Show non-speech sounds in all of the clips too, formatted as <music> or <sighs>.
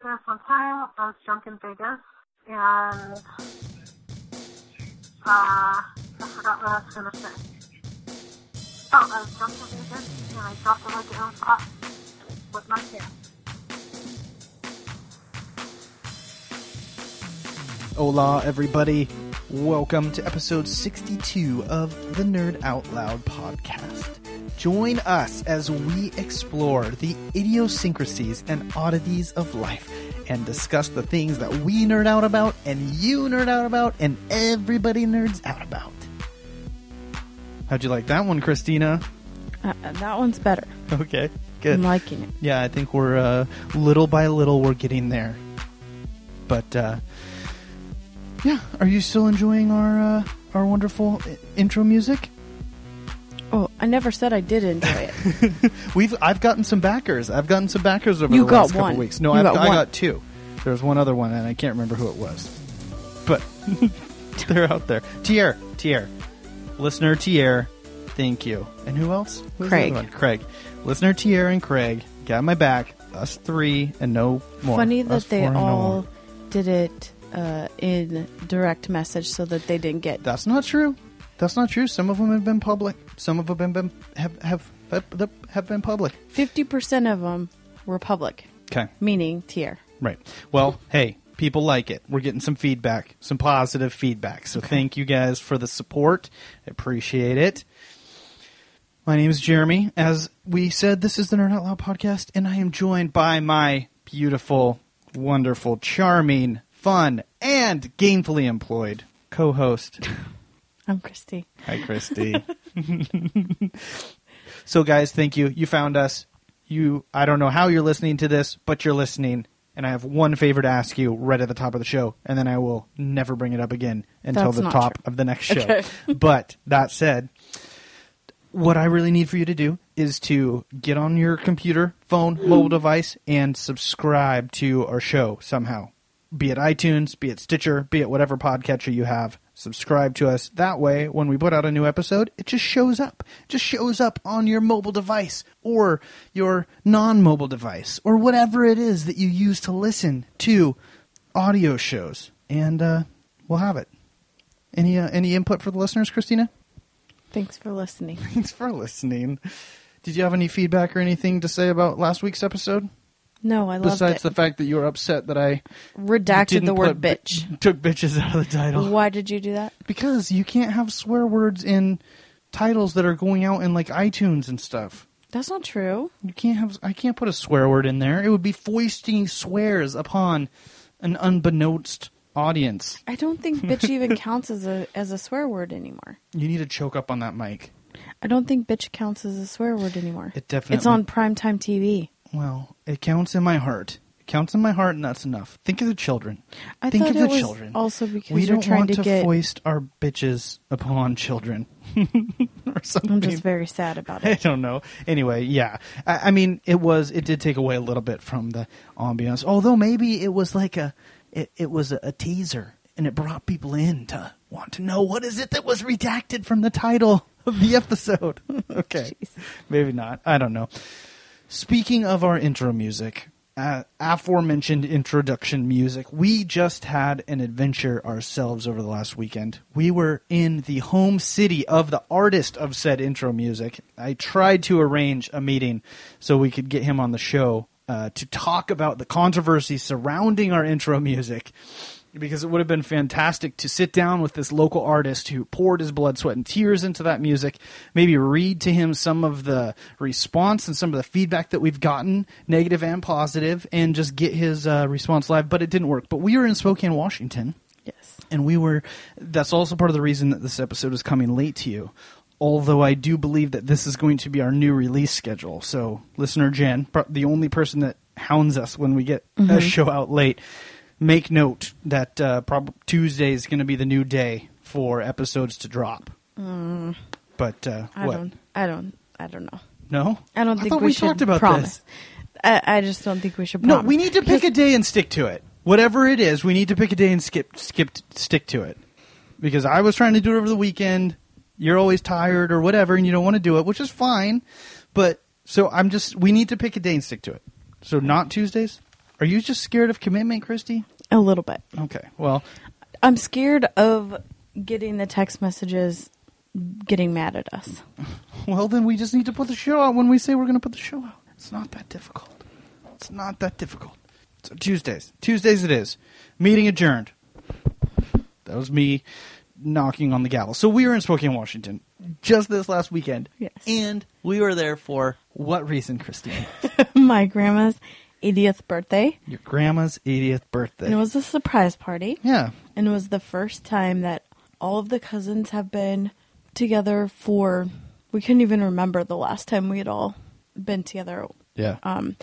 There's one time I was drunk in Vegas and uh, I forgot what I was going to say. Oh, I was drunk in Vegas and I dropped a leg down pot with my hair. Hola, everybody. Welcome to episode 62 of the Nerd Out Loud podcast. Join us as we explore the idiosyncrasies and oddities of life and discuss the things that we nerd out about and you nerd out about and everybody nerds out about. How'd you like that one, Christina? Uh, uh, that one's better. Okay, good. I'm liking it. Yeah, I think we're uh, little by little we're getting there. But uh, yeah, are you still enjoying our uh, our wonderful i- intro music? Oh, I never said I did enjoy it. <laughs> We've I've gotten some backers. I've gotten some backers over You the last couple weeks. No, I've, got I got two. There was one other one, and I can't remember who it was. But <laughs> they're out there. Tier, Tier, listener Tier, thank you. And who else? Who's Craig. one? Craig, listener Tier and Craig got my back. Us three and no more. Funny Us that they and no all did it uh, in direct message so that they didn't get. That's not true. That's not true. Some of them have been public. Some of them have been have have have, have been public. Fifty percent of them were public, Okay. meaning tier. Right. Well, <laughs> hey, people like it. We're getting some feedback, some positive feedback. So thank you guys for the support. I appreciate it. My name is Jeremy. As we said, this is the Nerd Out Loud podcast, and I am joined by my beautiful, wonderful, charming, fun, and gainfully employed co-host. <laughs> I'm Christy. Hi, Christy. <laughs> <laughs> so, guys, thank you. You found us. You, I don't know how you're listening to this, but you're listening. And I have one favor to ask you right at the top of the show, and then I will never bring it up again until That's the not top true. of the next show. Okay. <laughs> but that said, what I really need for you to do is to get on your computer, phone, mobile device, and subscribe to our show somehow. Be it iTunes, be it Stitcher, be it whatever podcatcher you have. Subscribe to us. That way, when we put out a new episode, it just shows up. It Just shows up on your mobile device or your non mobile device or whatever it is that you use to listen to audio shows. And uh, we'll have it. Any, uh, any input for the listeners, Christina? Thanks for listening. <laughs> Thanks for listening. Did you have any feedback or anything to say about last week's episode? No, I loved Besides the fact that you were upset that I Redacted the word bi- bitch. took bitches out of the title. Why did you do that? Because you can't have swear words in titles that are going out in like iTunes and stuff. That's not true. You can't have I can't put a swear word in there. It would be foisting swears upon an unbeknownst audience. I don't think bitch <laughs> even counts as a as a swear word anymore. You need to choke up on that mic. I don't think bitch counts as a swear word anymore. It definitely It's on primetime TV. Well, it counts in my heart. It counts in my heart and that's enough. Think of the children. I Think thought of it the was children. also because we you're don't trying want to, to, get. foist our bitches upon children <laughs> or something. I'm just very sad about it. I it. don't know. Anyway, yeah. I, I mean, it was. It did take away a little bit from the ambiance. Although maybe it was like a, it, it was a, a teaser, and it brought people in to want to know what is it that was redacted from the title of the episode. <laughs> okay, maybe not. I don't know. Speaking of our intro music, uh, aforementioned introduction music, we just had an adventure ourselves over the last weekend. We were in the home city of the artist of said intro music. I tried to arrange a meeting so we could get him on the show uh, to talk about the controversy surrounding our intro music because it would have been fantastic to sit down with this local artist who poured his blood, sweat, and tears into that music, maybe read to him some of the response and some of the feedback that we've gotten, negative and positive, and just get his uh, response live. But it didn't work. But we were in Spokane, Washington, Yes. and we were. That's also part of the reason that this episode is coming late to you. Although I do believe that this is going to be our new release schedule. So, listener Jen, the only person that hounds us when we get a show out late, make note that uh, prob- Tuesday is going to be the new day for episodes to drop. But uh, I what? don't. I don't. I don't know. No, I don't think thought we, we talked about promise. this. I, I just don't think we should. No, we need to pick a day and stick to it. Whatever it is, we need to pick a day and skip, skip, stick to it. Because I was trying to do it over the weekend. You're always tired or whatever, and you don't want to do it, which is fine. But so I'm just, we need to pick a day and stick to it. So not Tuesdays. Are you just scared of commitment, Christy? A little bit. Okay. Well, I'm scared of getting the text messages getting mad at us. <laughs> well, then we just need to put the show out when we say we're going to put the show out. It's not that difficult. It's not that difficult. So Tuesdays. Tuesdays it is. Meeting adjourned. That was me knocking on the gavel. So we were in Spokane, Washington just this last weekend. Yes. And we were there for what reason, Christine? <laughs> My grandma's 80th birthday. Your grandma's 80th birthday. And it was a surprise party. yeah. And it was the first time that all of the cousins have been together for. We couldn't even remember the last time we had all been together. Yeah. Um,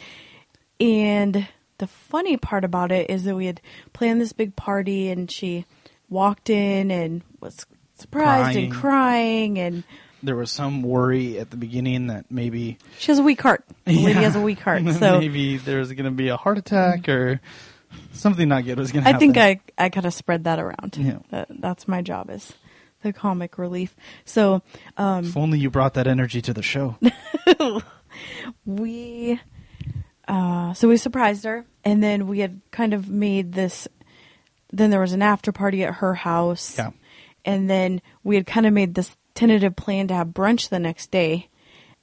and the funny part about it is that we had planned this big party, and she walked in and was surprised and crying, and there was some worry at the beginning that maybe she has a weak heart. <laughs> The lady has a weak heart, <laughs> so maybe there was going to be a heart attack or something not good was going to I think I I kind of spread that around. Yeah. That, that's my job is the comic relief. So um, If only you brought that energy to the show. <laughs> we uh, so we surprised her, and then we had kind of made this. Then there was an after party at her house, Yeah. and then we had kind of made this tentative plan to have brunch the next day.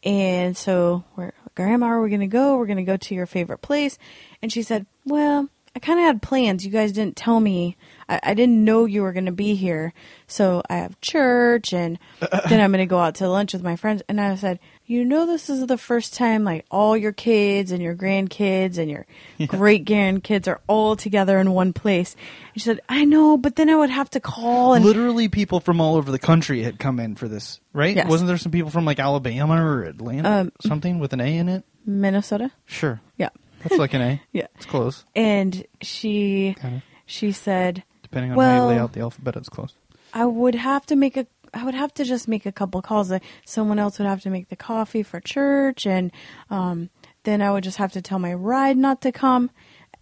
And so we're, Grandma, are we going to go? We're going to go to your favorite place. And she said, Well, I kind of had plans. You guys didn't tell me. I, I didn't know you were going to be here. So I have church and <laughs> then I'm going to go out to lunch with my friends. And I said, You know, this is the first time like all your kids and your grandkids and your <laughs> great grandkids are all together in one place. And she said, I know, but then I would have to call and Literally, people from all over the country had come in for this, right? Yes. Wasn't there some people from like Alabama or Atlanta, Um, something with an A in it? Minnesota. Sure, Yeah. that's like an A. <laughs> Yeah. It's close, And she kind of. she said, Depending on how Well- you lay out the alphabet, it's close. I would have to make a I would have to just make a couple calls. Someone else would have to make the coffee for church and um, then I would just have to tell my ride not to come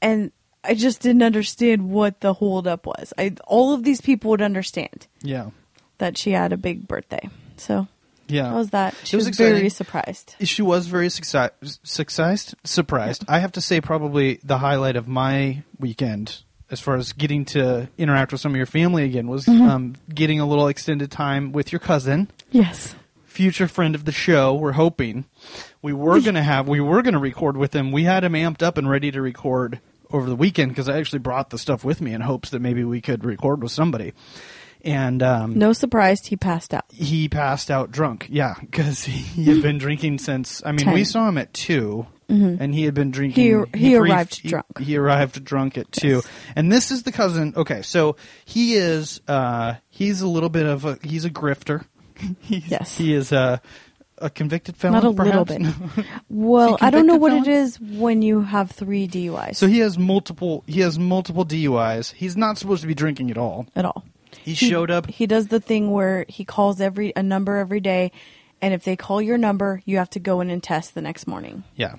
and I just didn't understand what the holdup was. I all of these people would understand Yeah, that she had a big birthday. So yeah. that was that. She was was, very surprised. She was very success- successed, surprised. I have to say, probably the highlight of my weekend, as far as getting to interact with some of your family again, was Mm-hmm. um, getting a little extended time with your cousin, Yes. future friend of the show. We're hoping we were gonna have, we were gonna record with him. We had him amped up and ready to record over the weekend because I actually brought the stuff with me in hopes that maybe we could record with somebody. And um, No surprise he passed out. he passed out drunk. Yeah, because <laughs> he had been drinking since. I mean, we saw him at 2 and he had been drinking. Mm-hmm. He- he briefed- arrived he- drunk. He, arrived drunk at two, Yes. and this is the cousin. Okay, so he is. uh He's a little bit of a. He's a grifter. <laughs> he's, Yes. he is a a convicted felon. Not a little bit. <laughs> Well, I don't know what felon? it is when you have three DUIs so he has multiple. He has multiple DUIs. He's not supposed to be drinking at all. at all. He showed up. He does the thing where he calls every a number every day, and if they call your number, you have to go in and test the next morning. Yeah.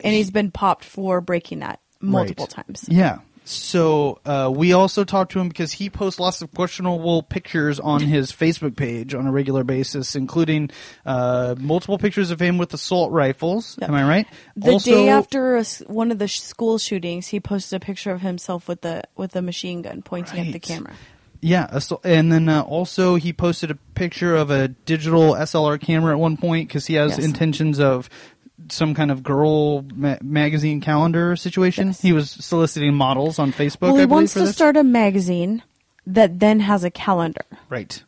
And he's been popped for breaking that multiple Right. times. Yeah. So uh, we also talked to him because he posts lots of questionable pictures on <laughs> his Facebook page on a regular basis, including uh, multiple pictures of him with assault rifles. Yep. Am I right? The also, day after a one of the sh- school shootings, he posted a picture of himself with the with a machine gun pointing at the camera. Yeah, assault, and then uh, also he posted a picture of a digital SLR camera at one point because he has Yes. intentions of some kind of girl ma- magazine calendar situation. Yes. He was soliciting models on Facebook. well, I he believe, wants to this. start a magazine that then has a calendar. right.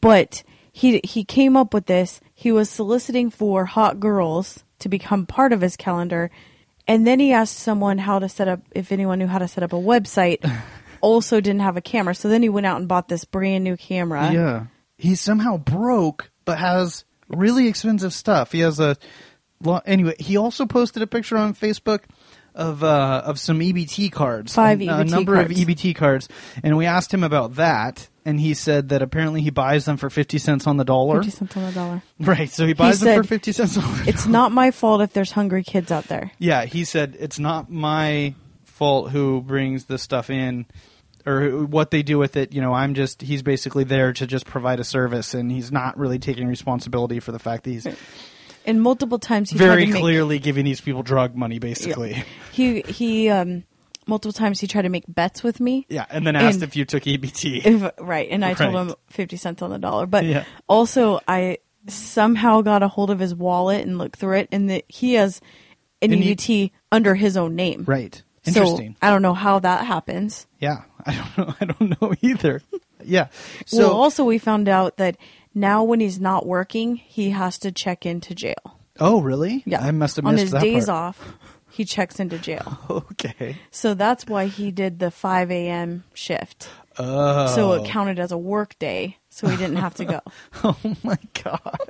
but he he came up with this. He was soliciting for hot girls to become part of his calendar, and then he asked someone how to set up if anyone knew how to set up a website. <laughs> also, didn't have a camera, so then he went out and bought this brand new camera. Yeah. He's somehow broke, but has really expensive stuff. He has a. Anyway, he also posted a picture on Facebook of uh, of some EBT cards, Five a, a number cards. of EBT cards, and we asked him about that, and he said that apparently he buys them for fifty cents on the dollar. Fifty cents on the dollar. Right, so he buys them said, for fifty cents on the dollar. It's not my fault if there's hungry kids out there. Yeah, he said it's not my fault who brings this stuff in or what they do with it. You know, I'm just he's basically there to just provide a service, and he's not really taking responsibility for the fact that he's. and multiple times he tried Very to make, clearly giving these people drug money, basically. he he um multiple times he tried to make bets with me. Yeah, and then asked And- if you took EBT. If, right, and I told him fifty cents on the dollar. But Yeah. also, I somehow got a hold of his wallet and looked through it, and that he has an And he- EBT under his own name. right. Interesting. So I don't know how that happens. yeah, <laughs> I don't know. I don't know either. Yeah. So well, also we found out that now when he's not working, he has to check into jail. oh, really? Yeah, I must have missed that on his days part. off. He checks into jail. <laughs> Okay. So that's why he did the 5 a.m. shift. Oh. So it counted as a work day, so we didn't have to go. <laughs> Oh my god!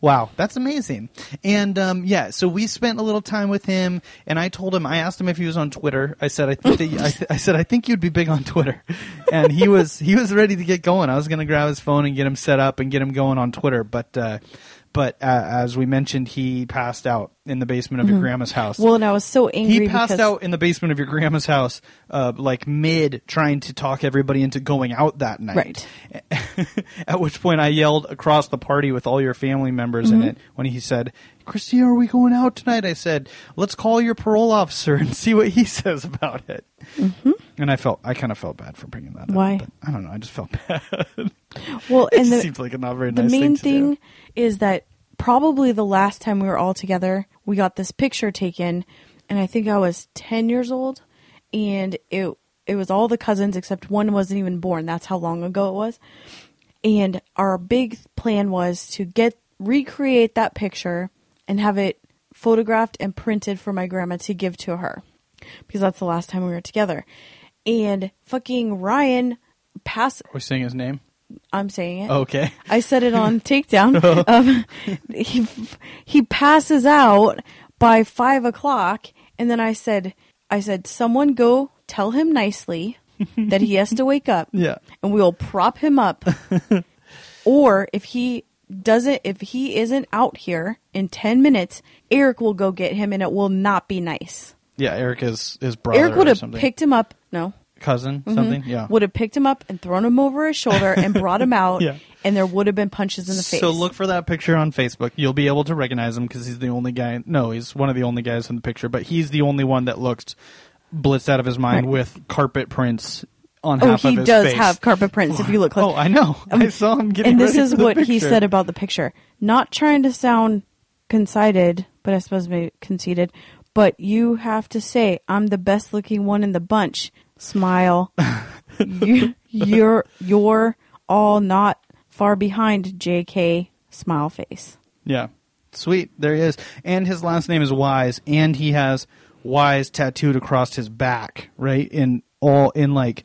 Wow, that's amazing. And um, yeah, so we spent a little time with him, and I told him, I asked him if he was on Twitter. I said, I think that I, I said, I think you'd be big on Twitter, and he was he was ready to get going. I was going to grab his phone and get him set up and get him going on Twitter, but uh, but uh, as we mentioned, he passed out in the basement of your grandma's house. Well, and I was so angry he passed because out in the basement of your grandma's house, uh, like mid trying to talk everybody into going out that night. Right. <laughs> At which point I yelled across the party with all your family members Mm-hmm. in it when he said, Christy, are we going out tonight? I said, let's call your parole officer and see what he <laughs> says about it. And I felt, I kind of felt bad for bringing that Mm-hmm. Why? up. but I don't know. I just felt <laughs> bad. well, it and the, seems like a not very the nice main thing, to thing is that probably the last time we were all together, we got this picture taken, and I think I was ten years old, and it it was all the cousins except one wasn't even born. That's how long ago it was. And our big plan was to get recreate that picture and have it photographed and printed for my grandma to give to her because that's the last time we were together. And fucking Ryan pass Are we saying his name? I'm saying it. Okay. I said it on <laughs> takedown. <laughs> um, <laughs> he he passes out by five o'clock, and then I said, I said, someone go tell him nicely that he has to wake up. Yeah. and we will prop him up. or if he doesn't, if he isn't out here in ten minutes, Eric will go get him, and it will not be nice. Yeah, Eric is his brother Eric would have picked him up. No, cousin, mm-hmm. something. Yeah. would have picked him up and thrown him over his shoulder and brought him <laughs> out, Yeah. and there would have been punches in the face. So look for that picture on Facebook. You'll be able to recognize him because he's the only guy. No, he's one of the only guys in the picture, but he's the only one that looks blitzed out of his mind Right. with carpet prints on Oh, half of he his does face. have carpet prints if you look close. Oh, I know. <laughs> Um, I saw him getting. and this is what he said about the picture. Not trying to sound conceited, but I suppose maybe conceited. But you have to say, "I'm the best looking one in the bunch." Smile. you, you're you're all not far behind. J.K. Smile face. Yeah, sweet. There he is, and his last name is Wise, and he has Wise tattooed across his back, right in all in like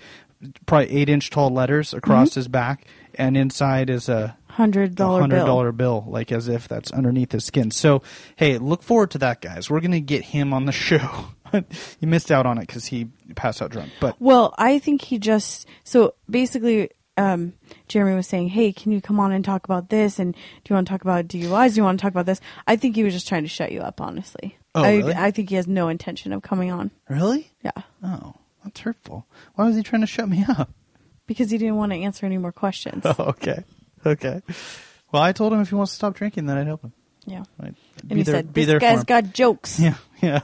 probably eight inch tall letters across mm-hmm. his back, and inside is a Hundred dollar hundred bill. bill, like as if that's underneath his skin. So, hey, look forward to that, guys. We're gonna get him on the <laughs> show. <laughs> you missed out on it because he passed out drunk, but Well, I think he just so basically. Um, Jeremy was saying, "Hey, can you come on and talk about this? And do you want to talk about DUIs? Do you want to talk about this?" I think he was just trying to shut you up. Honestly, Oh, I, really? I think he has no intention of coming on. really, Yeah, oh, that's hurtful. Why was he trying to shut me up? because he didn't want to answer any more questions. Oh, <laughs> okay, okay. Well, I told him if he wants to stop drinking, then I'd help him. Yeah, I'd and he there, said, "This guy's got jokes." Yeah, <laughs> yeah.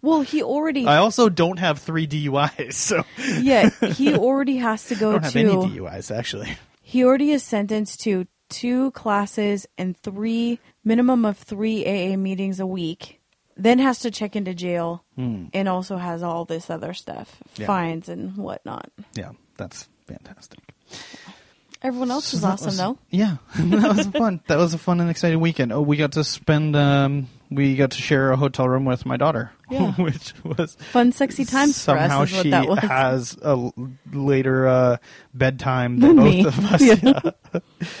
Well, he already, I also don't have three DUIs, so yeah, <laughs> he already has to I go don't have to. any DUIs actually. He already is sentenced to two classes and three minimum of three AA meetings a week. Then has to check into jail and also has all this other stuff, Hmm. Yeah. fines and whatnot. Yeah, that's fantastic. Everyone else So is that awesome was- though. <laughs> Yeah, that was fun. That was a fun and exciting weekend. Oh, we got to spend. Um, we got to share a hotel room with my daughter, Yeah. <laughs> which was Fun, sexy times for somehow us is what she that was. has a later uh, bedtime than Than both of us. <laughs> Yeah. <laughs>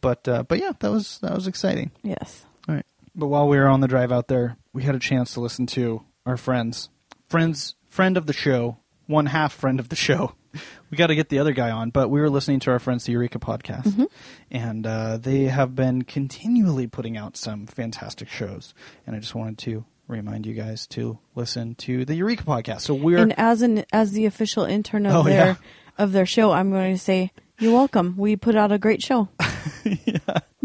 but uh, but yeah, that was that was exciting. yes. All right. But while we were on the drive out there, we had a chance to listen to our friends, friends, friend of the show, one half friend of the show. We got to get the other guy on, but we were listening to our friends, the Eureka podcast, and uh, they have been continually putting out some fantastic shows. And I just wanted to remind you guys to listen to the Eureka podcast. So we're And as an as the official intern of Oh, their yeah. of their show, I'm going to say you're welcome. We put out a great show. <laughs>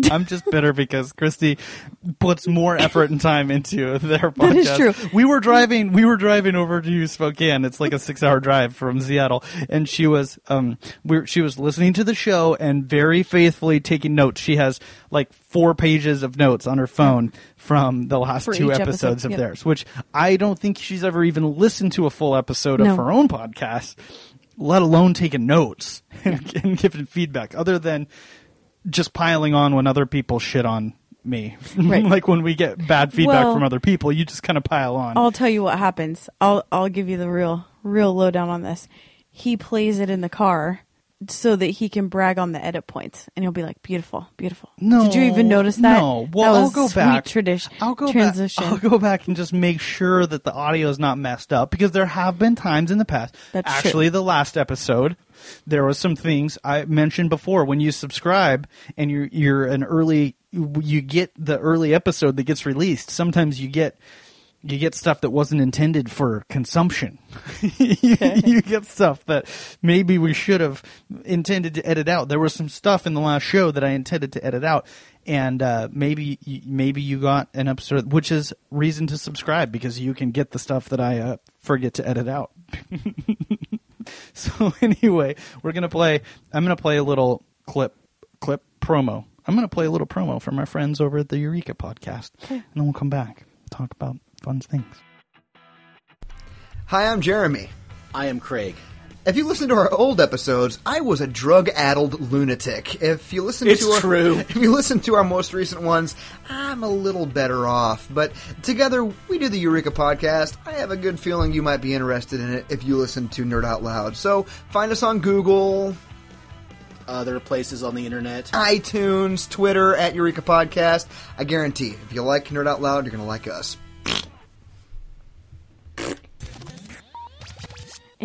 <laughs> I'm just bitter because Christy puts more effort and time into their podcast. <laughs> That is true. We were driving. We were driving over to Spokane. It's like a six-hour drive from Seattle, and she was um we were, she was listening to the show and very faithfully taking notes. She has like four pages of notes on her phone from the last For two episodes episode, of yep. theirs, which I don't think she's ever even listened to a full episode of her own podcast, let alone taking notes <laughs> and, and giving feedback, other than just piling on when other people shit on me. <laughs> Right. like when we get bad feedback Well- from other people, you just kind of pile on. I'll tell you what happens. I'll I'll give you the real real lowdown on this. He plays it in the car so that he can brag on the edit points, and he'll be like, "Beautiful, beautiful." no, did you even notice that? No. Well, that I'll go back. Tradition. I'll go transition. Back, I'll go back and just make sure that the audio is not messed up because there have been times in the past. That's true. actually the last episode. There was some things I mentioned before. When you subscribe and you're you're an early, you get the early episode that gets released. Sometimes you get you get stuff that wasn't intended for consumption. you, <laughs> you get stuff that maybe we should have intended to edit out. There was some stuff in the last show that I intended to edit out, and uh, maybe maybe you got an episode, which is reason to subscribe because you can get the stuff that I uh, forget to edit out. <laughs> <laughs> so anyway, we're gonna play. I'm gonna play a little clip clip promo. I'm gonna play a little promo from my friends over at the Eureka podcast, and then we'll come back talk about fun things. Hi, I'm Jeremy. I am Craig. If you listen to our old episodes, I was a drug-addled lunatic. If you listen It's to our, true. <laughs> if you listen to our most recent ones, I'm a little better off. But together, we do the Eureka podcast. I have a good feeling you might be interested in it if you listen to Nerd Out Loud. So find us on Google, Other places on the internet. iTunes, Twitter at Eureka Podcast. I guarantee, if you like Nerd Out Loud, you're going to like us.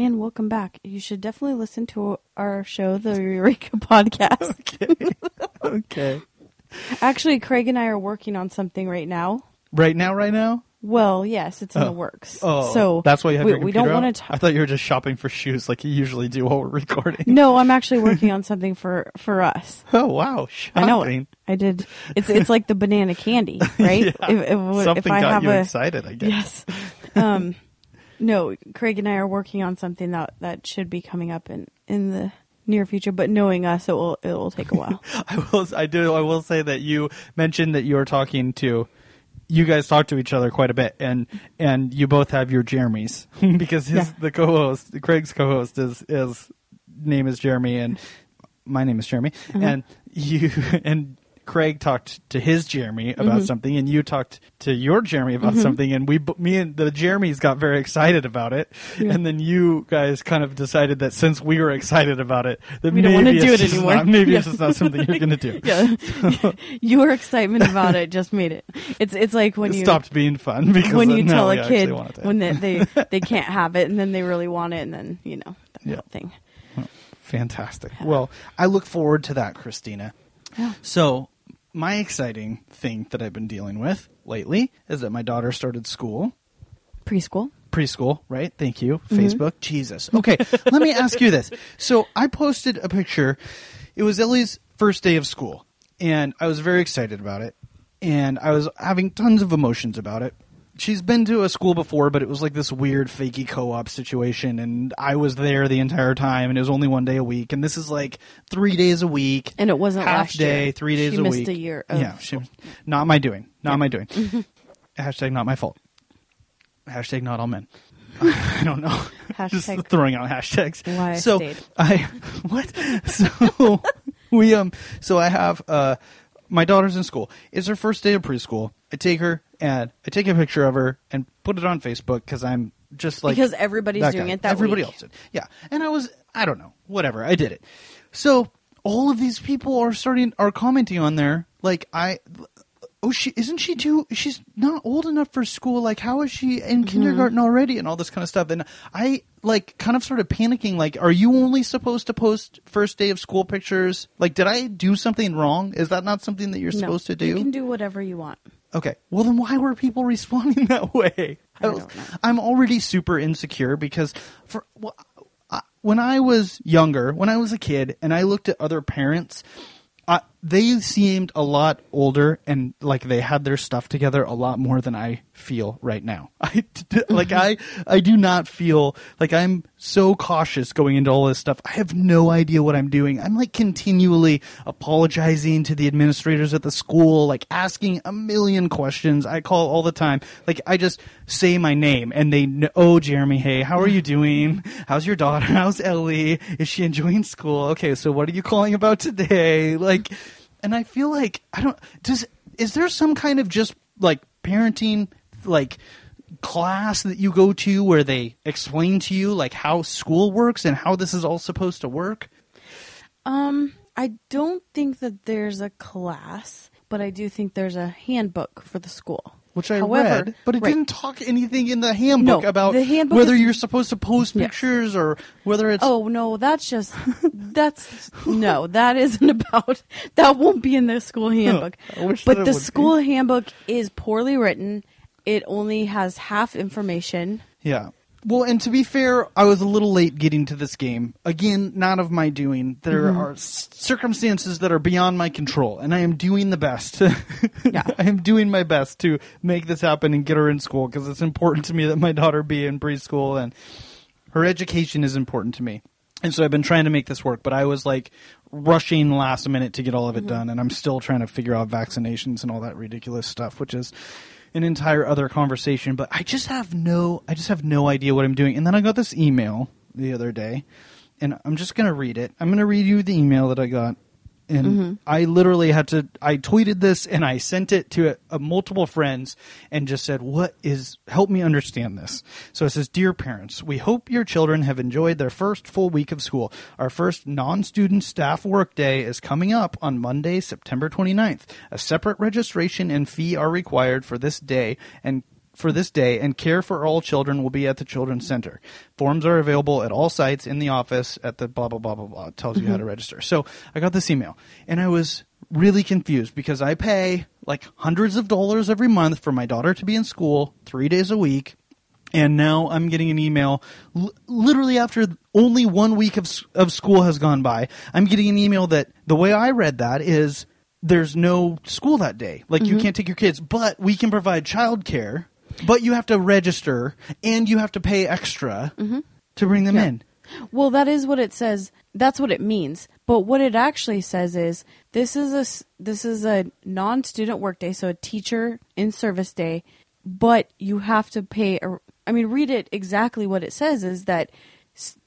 And welcome back. You should definitely listen to our show, the Eureka <laughs> Podcast. <laughs> Okay. Actually, Craig and I are working on something right now. Right now, right now. Well, yes, it's in Oh. the works. Oh, so that's why you have we, your we don't want to I thought you were just shopping for shoes like you usually do while we're recording. No, I'm actually <laughs> working on something for for us. Oh wow, shopping. I know it. I did. It's it's like the banana candy, right? Yeah. If, if, Something if I got have you a excited, I guess. yes, um, no, Craig and I are working on something that that should be coming up in in the near future. But knowing us, it will it will take a while. <laughs> I will. I do. I will say that you mentioned that you were talking to. You guys talk to each other quite a bit, and and you both have your Jeremys <laughs> because his Yeah. the co-host, Craig's co-host is is name is Jeremy, and my name is Jeremy, Uh-huh. and you <laughs> and Craig talked to his Jeremy about Mm-hmm. something, and you talked to your Jeremy about something, and we, me and the Jeremys got very excited about it, and then you guys kind of decided that since we were excited about it, that We don't maybe wanna do it anymore. Not, maybe it's Yeah. just not something you're gonna do. <laughs> yeah, <laughs> your excitement about it just made it. It's it's like when it you stopped being fun because when you tell a kid want to when they, they <laughs> they can't have it, and then they really want it, and then you know that Yeah. whole thing. Fantastic. Well, I look forward to that, Christina. Yeah. So, my exciting thing that I've been dealing with lately is that my daughter started school, Preschool. preschool, right? Thank you. Mm-hmm. Facebook. Jesus. Okay, let me ask you this. So, I posted a picture. It was Ellie's first day of school, and I was very excited about it, and I was having tons of emotions about it. She's been to a school before, but it was like this weird fakey co-op situation, and I was there the entire time, and it was only one day a week, and this is like three days a week, And it wasn't half last day, year. three days a week. She a missed week. a year of yeah, she, not my doing, not my doing. <laughs> Hashtag not my fault. Hashtag not all men. <laughs> I don't know. <laughs> Just throwing out hashtags. why so stayed. I what? So we um. So I have uh. My daughter's in school. It's her first day of preschool. I take her and I take a picture of her and put it on Facebook because I'm just like Because everybody's doing guy. it that Everybody week. else did. Yeah, and I was I don't know whatever I did it. So all of these people are starting are commenting on there like I oh she isn't she too she's not old enough for school like how is she in Mm-hmm. kindergarten already and all this kind of stuff and i like kind of started panicking like are you only supposed to post first day of school pictures like did i do something wrong is that not something that you're No, supposed to do You can do whatever you want. Okay. Well, then why were people <laughs> responding that way? I. I'm already super insecure because for well, I, when I was younger, when I was a kid, and I looked at other parents, I, they seemed a lot older and like they had their stuff together a lot more than I feel right now. <laughs> I like I I do not feel like I'm so cautious going into all this stuff. I have no idea what I'm doing. I'm like continually apologizing to the administrators at the school, like asking a million questions. I call all the time. Like I just say my name and they know, oh Jeremy, hey, how are you doing? How's your daughter? <laughs> How's Ellie? Is she enjoying school? Okay, so what are you calling about today? Like and I feel like I don't does is there some kind of just like parenting like class that you go to where they explain to you like how school works and how this is all supposed to work? Um, I don't think that there's a class, but I do think there's a handbook for the school. Which I However- read, but it right. didn't talk anything in the handbook No, about the handbook whether is- you're supposed to post pictures or whether it's Oh no, that's just <laughs> that's no, that isn't about that won't be in the school handbook. But the would be. school handbook is poorly written. It only has half information. Yeah. Well, and to be fair, I was a little late getting to this game. Again, not of my doing. There Mm-hmm. are s- circumstances that are beyond my control, and I am doing the best. <laughs> Yeah. I am doing my best to make this happen and get her in school because it's important to me that my daughter be in preschool and her education is important to me. And so I've been trying to make this work, but I was like rushing last minute to get all of it done, and I'm still trying to figure out vaccinations and all that ridiculous stuff, which is an entire other conversation. But I just have no, I just have no idea what I'm doing. And then I got this email the other day, and I'm just gonna read it. I'm gonna read you the email that I got. And mm-hmm. I literally had to. I tweeted this and I sent it to a, a multiple friends and just said, "What is? Help me understand this." So it says, "Dear parents, we hope your children have enjoyed their first full week of school. Our first non-student staff workday is coming up on Monday, September 29th. A separate registration and fee are required for this day, and for this day, and care for all children will be at the Children's Center. Forms are available at all sites in the office at the blah, blah, blah, blah, blah. It tells you how to mm-hmm. register. So I got this email, and I was really confused because I pay like hundreds of dollars every month for my daughter to be in school three days a week. And now I'm getting an email l- literally after only one week of, of school has gone by. I'm getting an email that the way I read that is there's no school that day. Like you mm-hmm. can't take your kids, but we can provide childcare, but you have to register and you have to pay extra mm-hmm. to bring them in. Well, that is what it says. That's what it means. But what it actually says is this is a this is a non-student workday, so a teacher in service day, but you have to pay a I mean read it exactly what it says is that s-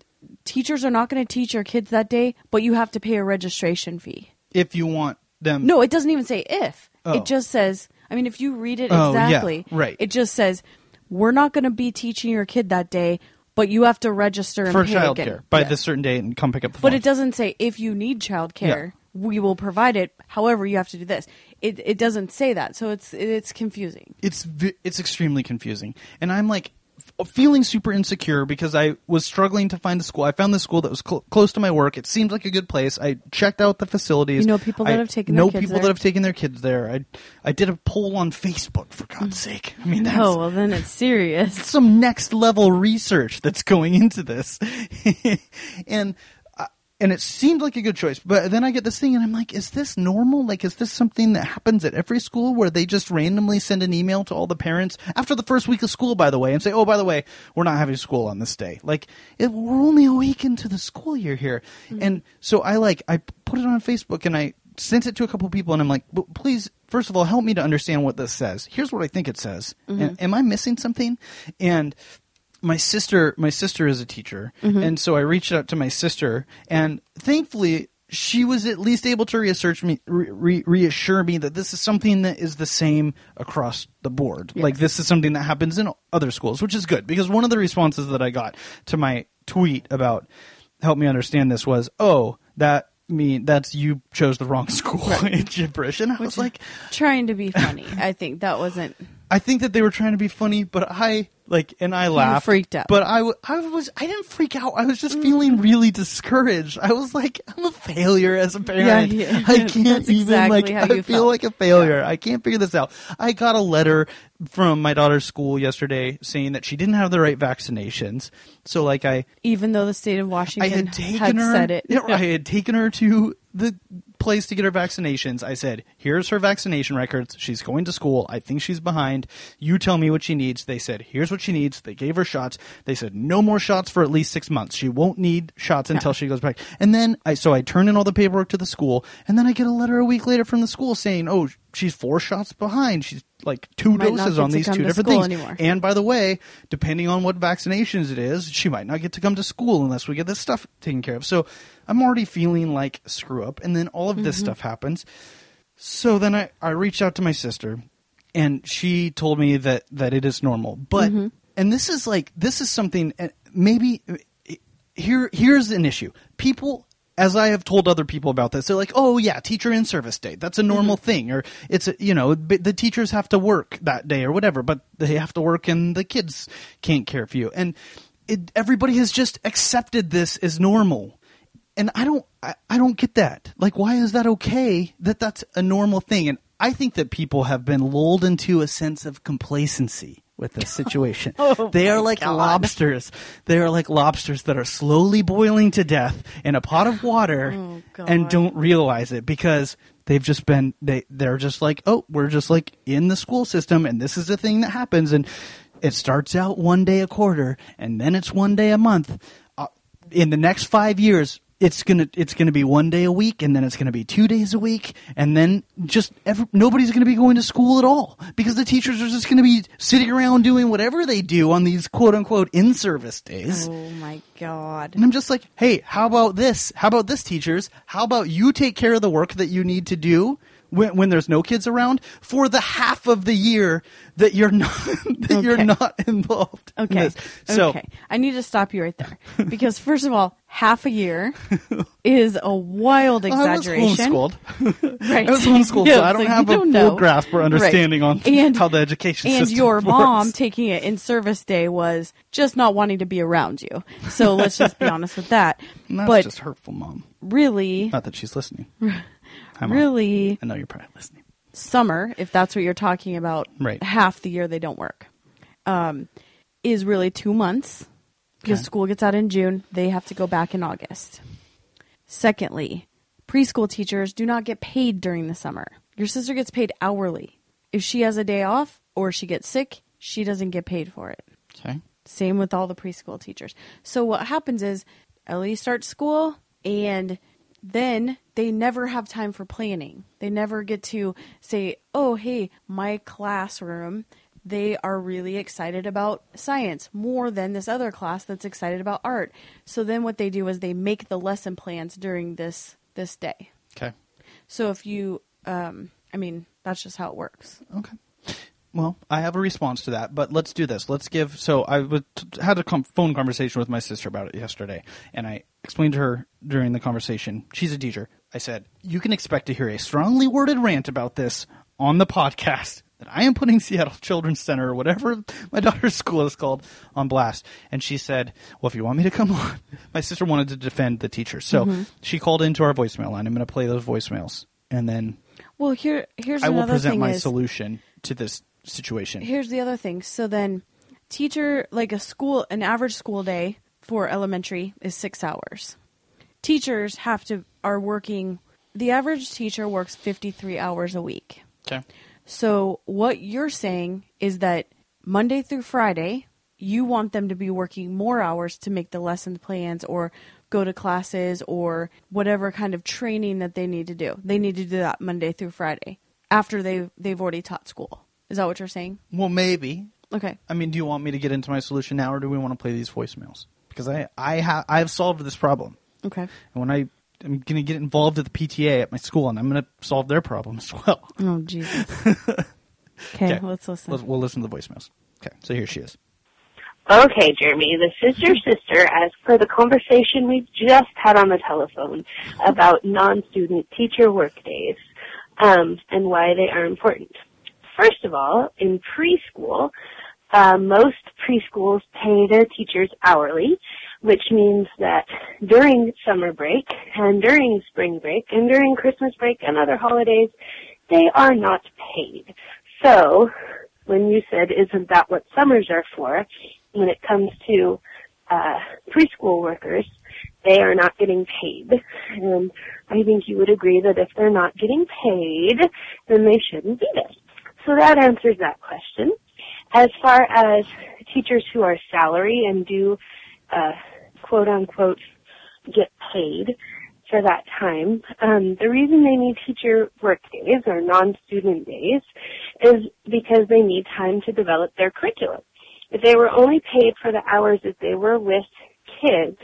teachers are not going to teach your kids that day, but you have to pay a registration fee. If you want them. No, it doesn't even say if. Oh. It just says, I mean, if you read it Oh, yeah, exactly, right. it just says, we're not going to be teaching your kid that day, but you have to register and for childcare by Yes. this certain date and come pick up the But it doesn't say if you need childcare, we will provide it. However, you have to do this. It it doesn't say that, so it's it's confusing. it's it's extremely confusing and i'm like feeling super insecure because i was struggling to find a school. I found this school that was cl- close to my work. It seemed like a good place. I checked out the facilities. You know people that I have taken their know kids people there? that have taken their kids there. I i did a poll on facebook for god's mm. sake. I mean that's Oh well, then it's serious. some next level research that's going into this. <laughs> And and it seemed like a good choice but then i get this thing and i'm like is this normal? Like is this something that happens at every school where they just randomly send an email to all the parents after the first week of school by the way and say oh by the way we're not having school on this day. Like it, we're only a week into the school year here. Mm-hmm. And so i like i put it on facebook and i sent it to a couple people and i'm like please first of all help me to understand what this says. Here's what i think it says. Mm-hmm. And, am i missing something? And my sister my sister is a teacher. Mm-hmm. And so i reached out to my sister and thankfully she was at least able to reassert me re- re- reassure me that this is something that is the same across the board. Like this is something that happens in other schools which is good because one of the responses that i got to my tweet about help me understand this was oh that mean that's you chose the wrong <laughs> school in gibberish. And i was like Trying to be <laughs> funny. I think that wasn't. I think that they were trying to be funny, but I like, and I laughed. freaked out. But I, w- I was, I didn't freak out. I was just feeling mm. really discouraged. I was like, I'm a failure as a parent. yeah. I can't even exactly like, I you feel felt. like a failure. I can't figure this out. I got a letter from my daughter's school yesterday saying that she didn't have the right vaccinations. So like, I, Even though the state of I Washington had taken had her. said it. I had taken her to the place to get her vaccinations. I said, "Here's her vaccination records. She's going to school. I think she's behind. You tell me what she needs." They said, "Here's what she needs." They gave her shots. They said, "No more shots for at least six months. She won't need shots until she goes back." And then I so I turn in all the paperwork to the school, and then I get a letter a week later from the school saying, "Oh, she's four shots behind. She's like two Might doses on these two different things." anymore. And by the way, depending on what vaccinations it is, she might not get to come to school unless we get this stuff taken care of. So I'm already feeling like screw up. And then all of this stuff happens. So then I, I reached out to my sister and she told me that, that it is normal. But, and this is like, this is something, uh, maybe eh, here, here's an issue. People, as I have told other people about this, they're like, "Oh yeah, teacher in service day. That's a normal mm-hmm. thing." Or it's you know, the teachers have to work that day or whatever, but they have to work and the kids can't care for you. And it, everybody has just accepted this as normal. And I don't I, I don't get that. Like why is that okay that that's a normal thing? And I think that people have been lulled into a sense of complacency with this <laughs> situation. Oh they are like God. lobsters. They are like lobsters that are slowly boiling to death in a pot of water Oh, and don't realize it because they've just been they they're just like, "Oh, we're just like in the school system and this is the thing that happens and it starts out one day a quarter and then it's one day a month. Uh, in the next 5 years it's gonna it's gonna be one day a week, and then it's gonna be two days a week, and then just every, nobody's gonna be going to school at all because the teachers are just gonna be sitting around doing whatever they do on these quote unquote in service days. Oh my god. And I'm just like, hey, how about this? How about this, teachers? How about you take care of the work that you need to do when, when there's no kids around for the half of the year that you're not <laughs> that you're not involved. in Okay. this. So okay. I need to stop you right there. Because first of all, half a year is a wild exaggeration. <laughs> I was homeschooled. Right. <laughs> I was homeschooled, Yeah, so I don't you have a don't full know. grasp or understanding on And- how the education and system your works. mom taking it in service day was just not wanting to be around you. So let's just be honest with that. And that's but just hurtful, mom. really, Not that she's listening. Hi, Mom. really, I know you're probably listening. summer, if that's what you're talking about, Right. half the year they don't work, um, is really two months because Okay. school gets out in June. They have to go back in August. Secondly, preschool teachers do not get paid during the summer. Your sister gets paid hourly. If she has a day off or she gets sick, she doesn't get paid for it. Okay. Same with all the preschool teachers. So what happens is Ellie starts school and then they never have time for planning. They never get to say, "Oh, hey, my classroom, they are really excited about science more than this other class that's excited about art." So then what they do is they make the lesson plans during this this day. Okay. So if you um I mean, that's just how it works. Okay. Well, I have a response to that, but let's do this. Let's give. So I was, had a com- phone conversation with my sister about it yesterday, and I explained to her during the conversation. She's a teacher. I said, "You can expect to hear a strongly worded rant about this on the podcast that I am putting Seattle Children's Center or whatever my daughter's school is called on blast." And she said, "Well, if you want me to come on," <laughs> my sister wanted to defend the teacher, so mm-hmm. she called into our voicemail line. I'm going to play those voicemails, and then Well, here here's I will present my is, solution to this situation. here's the other thing. So then, teacher, like a school, an average school day for elementary is six hours. Teachers have to are working. The average teacher works fifty three hours a week. Okay. So what you're saying is that Monday through Friday, you want them to be working more hours to make the lesson plans or go to classes or whatever kind of training that they need to do. They need to do that Monday through Friday after they they've already taught school. Is that what you're saying? Well, maybe. Okay. I mean, do you want me to get into my solution now, or do we want to play these voicemails? Because I I have I have solved this problem, Okay. and when I am going to get involved at the PTA at my school, and I'm going to solve their problem as well. <laughs> Oh Jesus. <laughs> okay, let's listen. Let's, we'll listen to the voicemails. Okay, so here she is. Okay, Jeremy, this is your sister as per the conversation we just had on the telephone about non-student teacher workdays um, and why they are important. First of all, in preschool, uh, most preschools pay their teachers hourly, which means that during summer break and during spring break and during Christmas break and other holidays, they are not paid. So, when you said, isn't that what summers are for, when it comes to uh, preschool workers they are not getting paid. And I think you would agree that if they're not getting paid, then they shouldn't be there. So that answers that question. As far as teachers who are salary and do, uh, quote unquote, get paid for that time, um, the reason they need teacher work days or non-student days is because they need time to develop their curriculum. If they were only paid for the hours that they were with kids,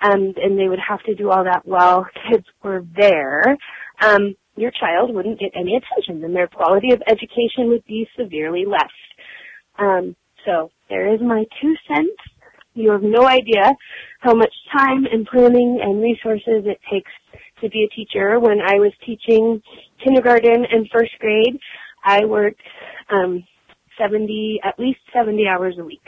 um, and they would have to do all that while <laughs> kids were there, um, your child wouldn't get any attention, and their quality of education would be severely less. Um, so there is my two cents. You have no idea how much time and planning and resources it takes to be a teacher. When I was teaching kindergarten and first grade, I worked um, 70, at least 70 hours a week.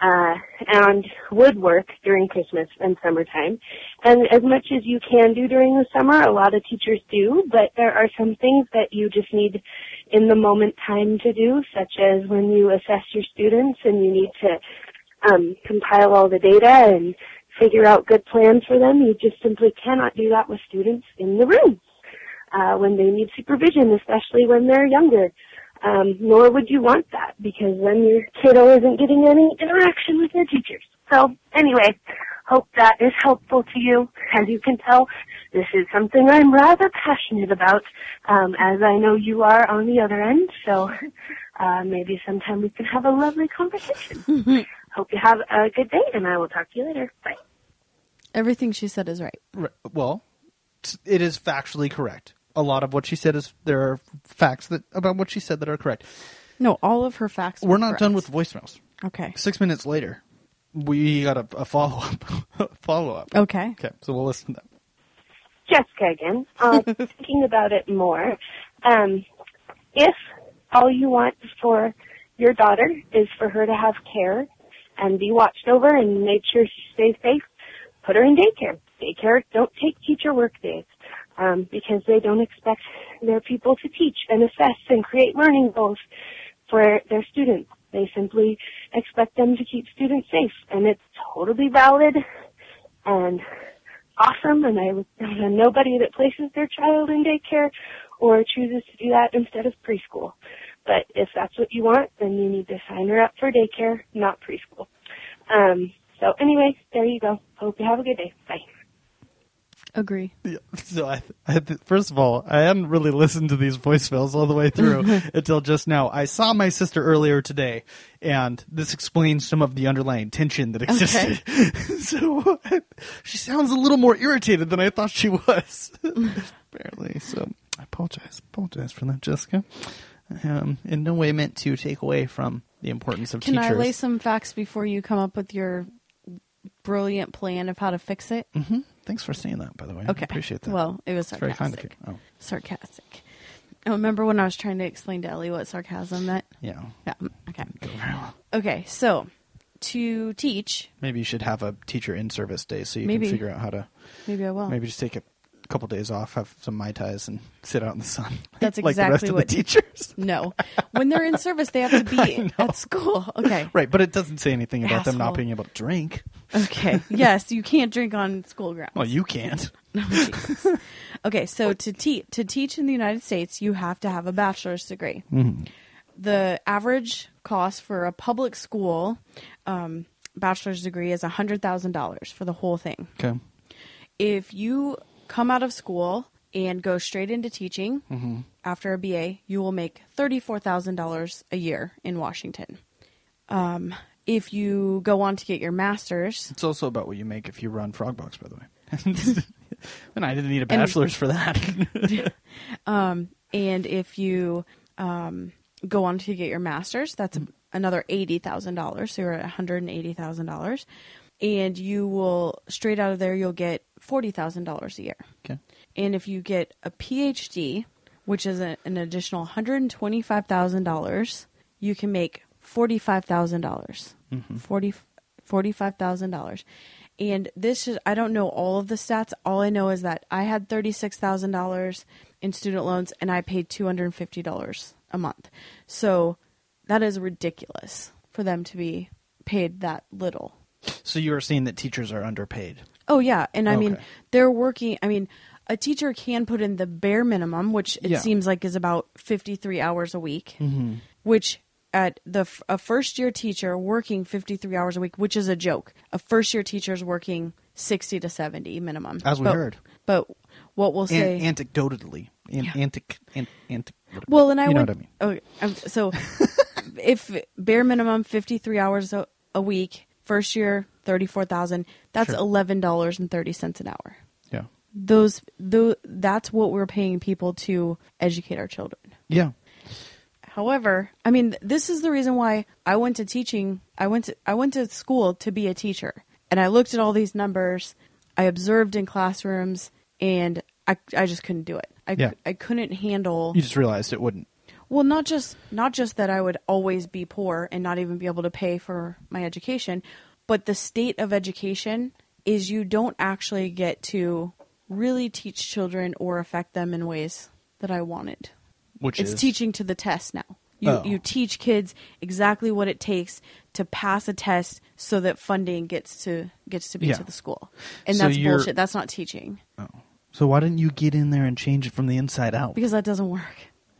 Uh, and would work during Christmas and summertime. And as much as you can do during the summer, a lot of teachers do, but there are some things that you just need in the moment time to do, such as when you assess your students and you need to um, compile all the data and figure out good plans for them. You just simply cannot do that with students in the room uh, when they need supervision, especially when they're younger. Um, nor would you want that because then your kiddo isn't getting any interaction with their teachers. So anyway, hope that is helpful to you. As you can tell, this is something I'm rather passionate about, um, as I know you are on the other end. So <laughs> uh, maybe sometime we can have a lovely conversation. <laughs> hope you have a good day, and I will talk to you later. Bye. Everything she said is right. Right. Well, it is factually correct. A lot of what she said is there are facts that about what she said that are correct. No, all of her facts. We're were not done with voicemails. Okay. Six minutes later, we got a, a follow up. <laughs> follow up. Okay. Okay, so we'll listen to that. Jessica again. Uh, <laughs> thinking about it more, um, if all you want for your daughter is for her to have care and be watched over and make sure she stays safe, put her in daycare. Daycare don't take teacher work days um, because they don't expect their people to teach and assess and create learning goals for their students. They simply expect them to keep students safe, and it's totally valid and awesome. And I would nobody that places their child in daycare or chooses to do that instead of preschool. But if that's what you want, then you need to sign her up for daycare, not preschool. Um, so anyway, there you go. Hope you have a good day. Bye. Agree. So I, I first of all, I hadn't really listened to these voicemails all the way through <laughs> until just now. I saw my sister earlier today, and this explains some of the underlying tension that existed. <laughs> so <laughs> she sounds a little more irritated than I thought she was. Apparently, so I apologize. Apologize for that, Jessica. Um, in no way meant to take away from the importance of Can teachers. Can I lay some facts before you come up with your brilliant plan of how to fix it? hmm Thanks for saying that, by the way. I Okay. appreciate that. Well, it was It's very kind of you. Oh, Sarcastic. I remember when I was trying to explain to Ellie what sarcasm meant. yeah. Yeah. mm, Okay. Well. Okay. So, to teach, Maybe you should have a teacher in service day so you Maybe. can figure out how to maybe I will. maybe just take a couple days off, have some mai tais, and sit out in the sun. <laughs> That's like the rest exactly of what- the teachers. <laughs> No, when they're in service, they have to be <laughs> at school. Okay. Right, but it doesn't say anything about them not being able to drink. Okay. Yes, you can't drink on school grounds. Well, you can't. Oh, okay, so to teach to teach in the United States, you have to have a bachelor's degree. The average cost for a public school um, bachelor's degree is hundred thousand dollars for the whole thing. Okay. If you come out of school and go straight into teaching after a BA, you will make thirty-four thousand dollars a year in Washington. Um, if you go on to get your master's, It's also about what you make if you run Frogbox, by the way. <laughs> and I didn't need a bachelor's for that. <laughs> and if you um, go on to get your master's, that's another eighty thousand dollars. So you're at one hundred and eighty thousand dollars, and you will straight out of there you'll get forty thousand dollars a year. okay. And if you get a PhD, which is a, an additional one hundred and twenty-five thousand dollars, you can make forty-five thousand dollars. Mm-hmm. Forty forty-five thousand dollars. And this is I don't know all of the stats. All I know is that I had thirty-six thousand dollars in student loans and I paid two hundred and fifty dollars a month. So that is ridiculous for them to be paid that little. So you are saying that teachers are underpaid. Oh yeah, and I mean Okay. they're working. I mean, a teacher can put in the bare minimum, which it Yeah. seems like is about fifty three hours a week, Mm-hmm. which at the f- a first year teacher working fifty three hours a week, which is a joke. A first year teacher is working sixty to seventy minimum, As we But- heard. But what we'll say, An- anecdotally. An- antic- an- antic- well, and I you know would. what I mean. Okay, um, so <laughs> if bare minimum fifty three hours a, a week, first year thirty four thousand, that's Sure. eleven dollars and thirty cents an hour. Yeah. those tho- that's what we're paying people to educate our children Yeah. however i mean this is the reason why i went to teaching i went to i went to school to be a teacher and i looked at all these numbers i observed in classrooms and i, I just couldn't do it I, Yeah. I couldn't handle You just realized it wouldn't. well not just not just that i would always be poor and not even be able to pay for my education but the state of education is you don't actually get to really teach children or affect them in ways that i wanted Which it's is teaching to the test now you, Oh. you teach kids exactly what it takes to pass a test so that funding gets to gets to be Yeah. to the school and So that's bullshit that's not teaching oh. So why didn't you get in there and change it from the inside out? because that doesn't work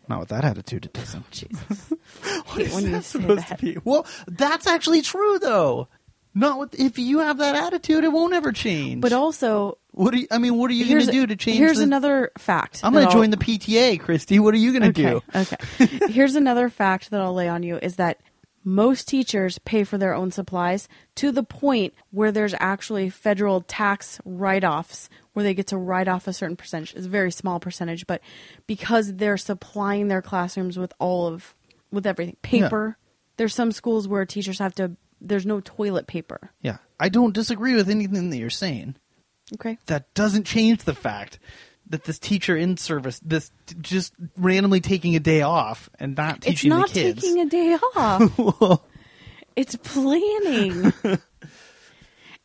Not with that attitude, it doesn't. jesus <laughs> when you say supposed that to be? Well, that's actually true though. Not with if you have that attitude, it won't ever change. but also what do you, I mean? What are you going to do to change? Here's the- another fact. I'm going to join the PTA, Christy. What are you going to Okay. do? Okay. <laughs> here's another fact that I'll lay on you is that most teachers pay for their own supplies to the point where there's actually federal tax write-offs where they get to write off a certain percentage. It's a very small percentage, but because they're supplying their classrooms with all of with everything, paper. There's some schools where teachers have to there's no toilet paper. Yeah, I don't disagree with anything that you're saying. Okay. That doesn't change the fact that this teacher in service, this t- just randomly taking a day off and not It's teaching not the kids. It's not taking a day <laughs> off. it's planning. <laughs>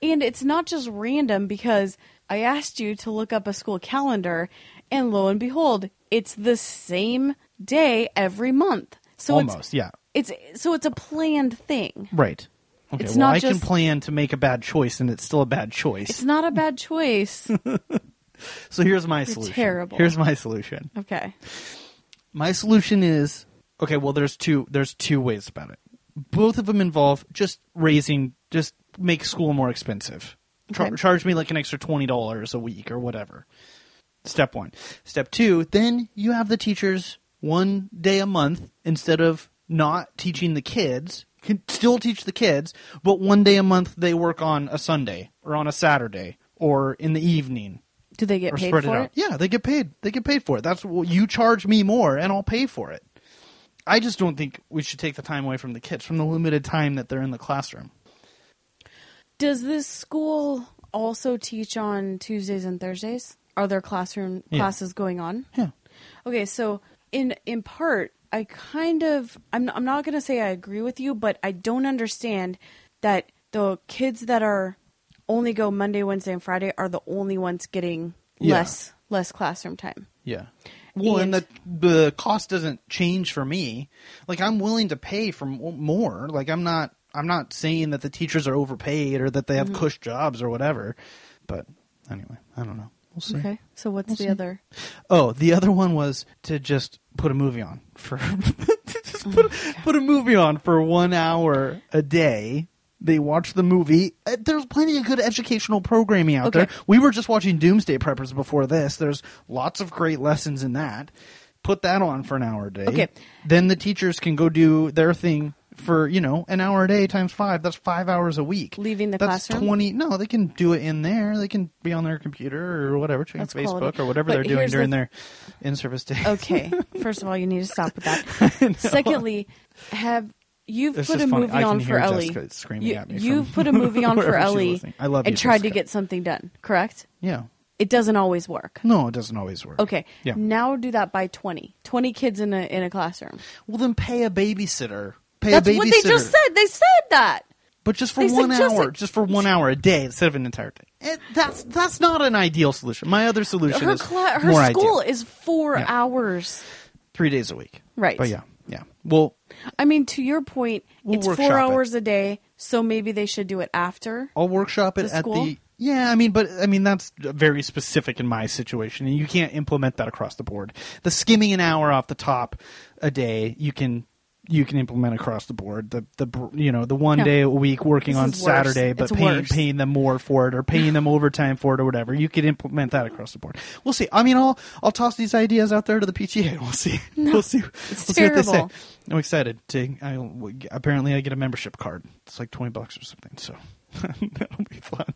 and it's not just random because I asked you to look up a school calendar and lo and behold, it's the same day every month. So Almost, yeah. it's it's so it's a planned thing. Right. Okay, It's well, not I can plan to make a bad choice, and it's still a bad choice. It's not a bad choice. <laughs> so here's my solution. terrible. Here's my solution. okay. My solution is okay. Well, there's two. There's two ways about it. Both of them involve just raising, just make school more expensive. Char- Okay. Charge me like an extra twenty dollars a week or whatever. Step one. Step two. Then you have the teachers one day a month instead of not teaching the kids. Can still teach the kids, but one day a month they work on a Sunday or on a Saturday or in the evening Do they get paid for it it? Yeah, they get paid. They get paid for it. That's what you charge me more, and I'll pay for it. I just don't think we should take the time away from the kids from the limited time that they're in the classroom. Does this school also teach on Tuesdays and Thursdays? Are there classroom Yeah. classes going on? Yeah, Okay, so in in part, I kind of I'm I'm not going to say I agree with you, but I don't understand that the kids that are only go Monday, Wednesday, and Friday are the only ones getting Yeah. less less classroom time. yeah. Well, and, And- the the cost doesn't change for me. Like I'm willing to pay for m- more. Like I'm not I'm not saying that the teachers are overpaid or that they have Mm-hmm. cush jobs or whatever. But anyway, I don't know. We'll see. Okay, so what's We'll the see. other? Oh, the other one was to just put a movie on for <laughs> just put, <laughs> put a movie on for one hour a day. They watch the movie. Uh, There's plenty of good educational programming out Okay. there. We were just watching Doomsday Preppers before this. There's lots of great lessons in that. Put that on for an hour a day. Okay. Then the teachers can go do their thing for you know an hour a day times five. That's five hours a week. Leaving the That's classroom? twenty. No, they can do it in there. They can be on their computer or whatever, checking That's Facebook quality. or whatever But they're doing here's the during their in-service day. Okay, <laughs> first of all, you need to stop with that. <laughs> Secondly, have you've It's put a funny. movie on for Ellie? Jessica screaming you, at me You've put a movie on <laughs> for Ellie listening. I love you, and tried to get something done. Correct? Yeah. It doesn't always work. No, it doesn't always work. Okay. Yeah. Now do that by 20. 20 kids in a in a classroom. Well, then pay a babysitter. Pay That's a babysitter. what they just said. They said that. But just for They one suggested- hour, just for one hour a day instead of an entire day. It, that's that's not an ideal solution. My other solution Her is cla- her more school ideal. is 4 Yeah. hours. three days a week. Right. But yeah, yeah. Well, I mean, to your point, We'll it's workshop 4 it. hours a day, so maybe they should do it after. I'll workshop it The at school? the Yeah, I mean, but I mean that's very specific in my situation, and you can't implement that across the board. The skimming an hour off the top a day, you can you can implement across the board. The the you know the one No. day a week working This on is worse. Saturday, but It's paying worse. paying them more for it or paying them <sighs> overtime for it or whatever. You could implement that across the board. We'll see. I mean, I'll I'll toss these ideas out there to the PTA. and <laughs> We'll see. we'll see. it's we'll see what they say. terrible. I'm excited to. I, apparently, I get a membership card. It's like twenty bucks or something. So <laughs> that'll be fun.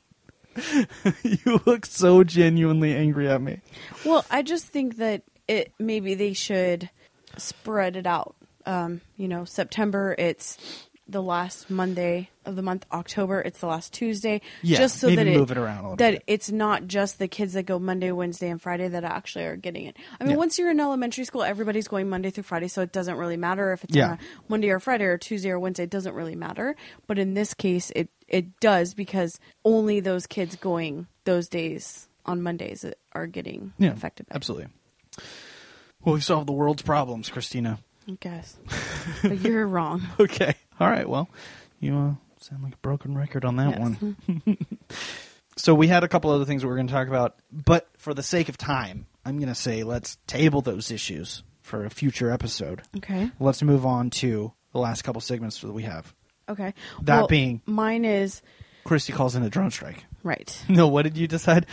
<laughs> you look so genuinely angry at me. Well, I just think that it maybe they should spread it out. Um, you know, September it's the last Monday of the month. October it's the last Tuesday. Yeah, just so maybe that move it, it around a little that bit. it's not just the kids that go Monday, Wednesday, and Friday that actually are getting it. I mean, Yeah. once you're in elementary school, everybody's going Monday through Friday, so it doesn't really matter if it's Yeah. on a Monday or Friday or Tuesday or Wednesday. It doesn't really matter. But in this case, it it does because only those kids going those days on Mondays are getting Yeah, affected. By it. absolutely. Well, we've solved the world's problems, Christina. I guess. <laughs> but you're wrong. Okay. All right. Well, you uh, sound like a broken record on that Yes. one. <laughs> So we had a couple other things that we are going to talk about, but for the sake of time, I'm going to say let's table those issues for a future episode. Okay. Let's move on to the last couple segments that we have. Okay. That being- mine is Christy calls in a drone strike. right. <laughs> No, what did you decide?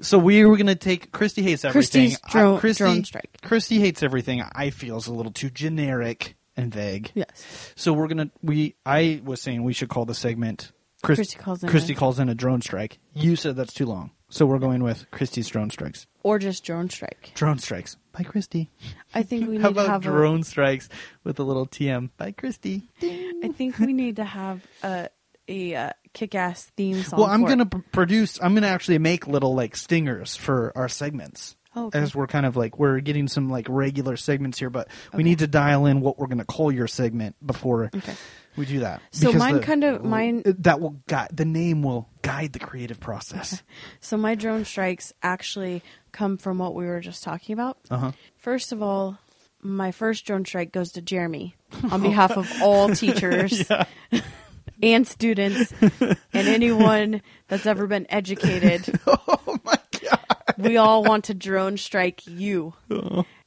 So we were going to take Christy hates everything. Christy's drone- I- Christy, drone strike. Christy hates everything. I feel is a little too generic and vague. Yes. So we're gonna we I was saying we should call the segment Chris, Christy calls in Christy a- calls in a drone strike. You said that's too long, so we're going with Christy's drone strikes. Or just drone strike. Drone strikes by Christy. I think we <laughs> need How to have drone strikes with a little TM by Christy? I think we need to have a a uh, kick-ass theme song. Well, I'm it. pr- produce. I'm gonna actually make little like stingers for our segments. Oh, okay. As we're kind of like we're getting some like regular segments here, but we need to dial in what we're gonna call your segment before Okay. we do that. So Because mine the- kind of- mine- that will guide the name will guide the creative process. So my drone strikes actually come from what we were just talking about. Uh huh. First of all, my first drone strike goes to Jeremy <laughs> on behalf of all <laughs> teachers <laughs> and students <laughs> and anyone that's ever been educated. <laughs> Oh my god. we all want to drone strike you.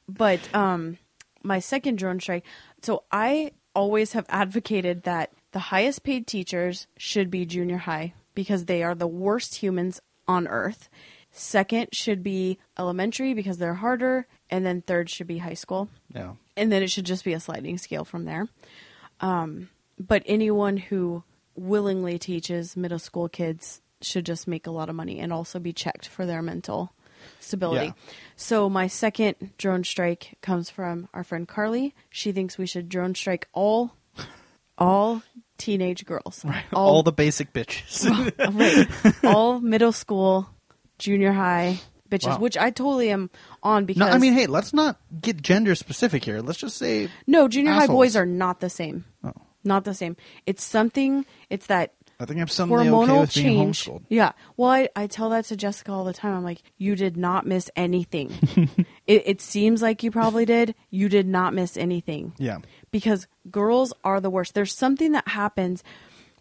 But um my second drone strike. So I always have advocated that the highest paid teachers should be junior high because they are the worst humans on earth. Second should be elementary because they're harder and then third should be high school. Yeah. And then it should just be a sliding scale from there. Um, but anyone who willingly teaches middle school kids should just make a lot of money and also be checked for their mental stability. Yeah. So my second drone strike comes from our friend Carly. She thinks we should drone strike all all teenage girls. Right. All, the basic bitches. <laughs> right. all middle school, junior high bitches, Wow. which I totally am on because no, I mean, hey, let's not get gender specific here. Let's just say No, junior high boys are not the same. Oh. Not the same. It's something. It's that I think I'm something hormonal okay with being change. homeschooled. Yeah. Well, I, I tell that to Jessica all the time. I'm like, you did not miss anything. <laughs> it, it seems like you probably did. You did not miss anything. Yeah. Because girls are the worst. There's something that happens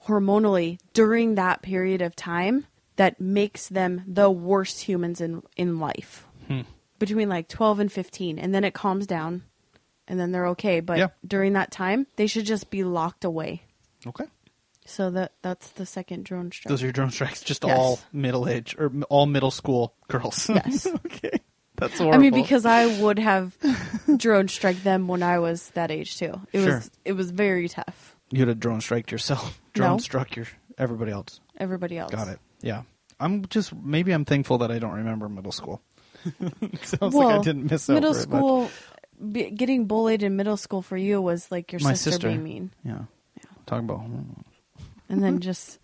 hormonally during that period of time that makes them the worst humans in in life. Hmm. Between like 12 and 15, and then it calms down, and then they're okay. But Yeah. during that time, they should just be locked away. Okay. So that that's the second drone strike. Those are your drone strikes. Just Yes. all middle age or m- all middle school girls. <laughs> Yes. okay. That's horrible. I mean, because I would have <laughs> drone strike them when I was that age too. It Sure. was it was very tough. you'd have drone striked yourself. <laughs> Drone No. struck your everybody else. Everybody else Got it. Yeah. I'm just maybe I'm thankful that I don't remember middle school. Sounds like I didn't miss out middle very much. school. Be, getting bullied in middle school for you was like your My sister, sister. being mean, Yeah. Talking about hormones. and then <laughs> just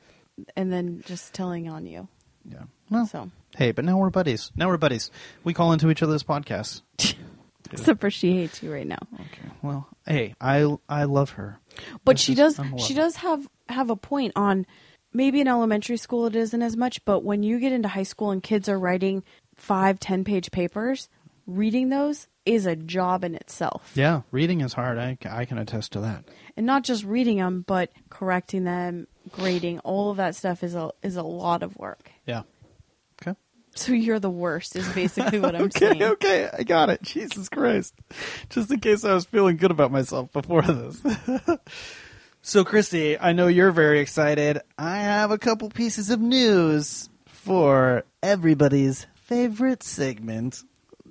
and then just telling on you. Yeah. Well, So hey, but now we're buddies. Now we're buddies. We call into each other's podcasts. <laughs> except for she hates you right now. Okay. Well, hey, I I love her. But This she is does she does have have a point on maybe in elementary school it isn't as much, but when you get into high school and kids are writing five, ten page papers, reading those is a job in itself. Yeah, reading is hard. I, I can attest to that. And not just reading them, but correcting them, grading, all of that stuff is a is a lot of work. Yeah. Okay. So you're the worst, is basically what <laughs> I'm Okay, saying. okay, I got it. Jesus Christ. Just in case I was feeling good about myself before this. <laughs> so, Christy, I know you're very excited. I have a couple pieces of news for everybody's favorite segment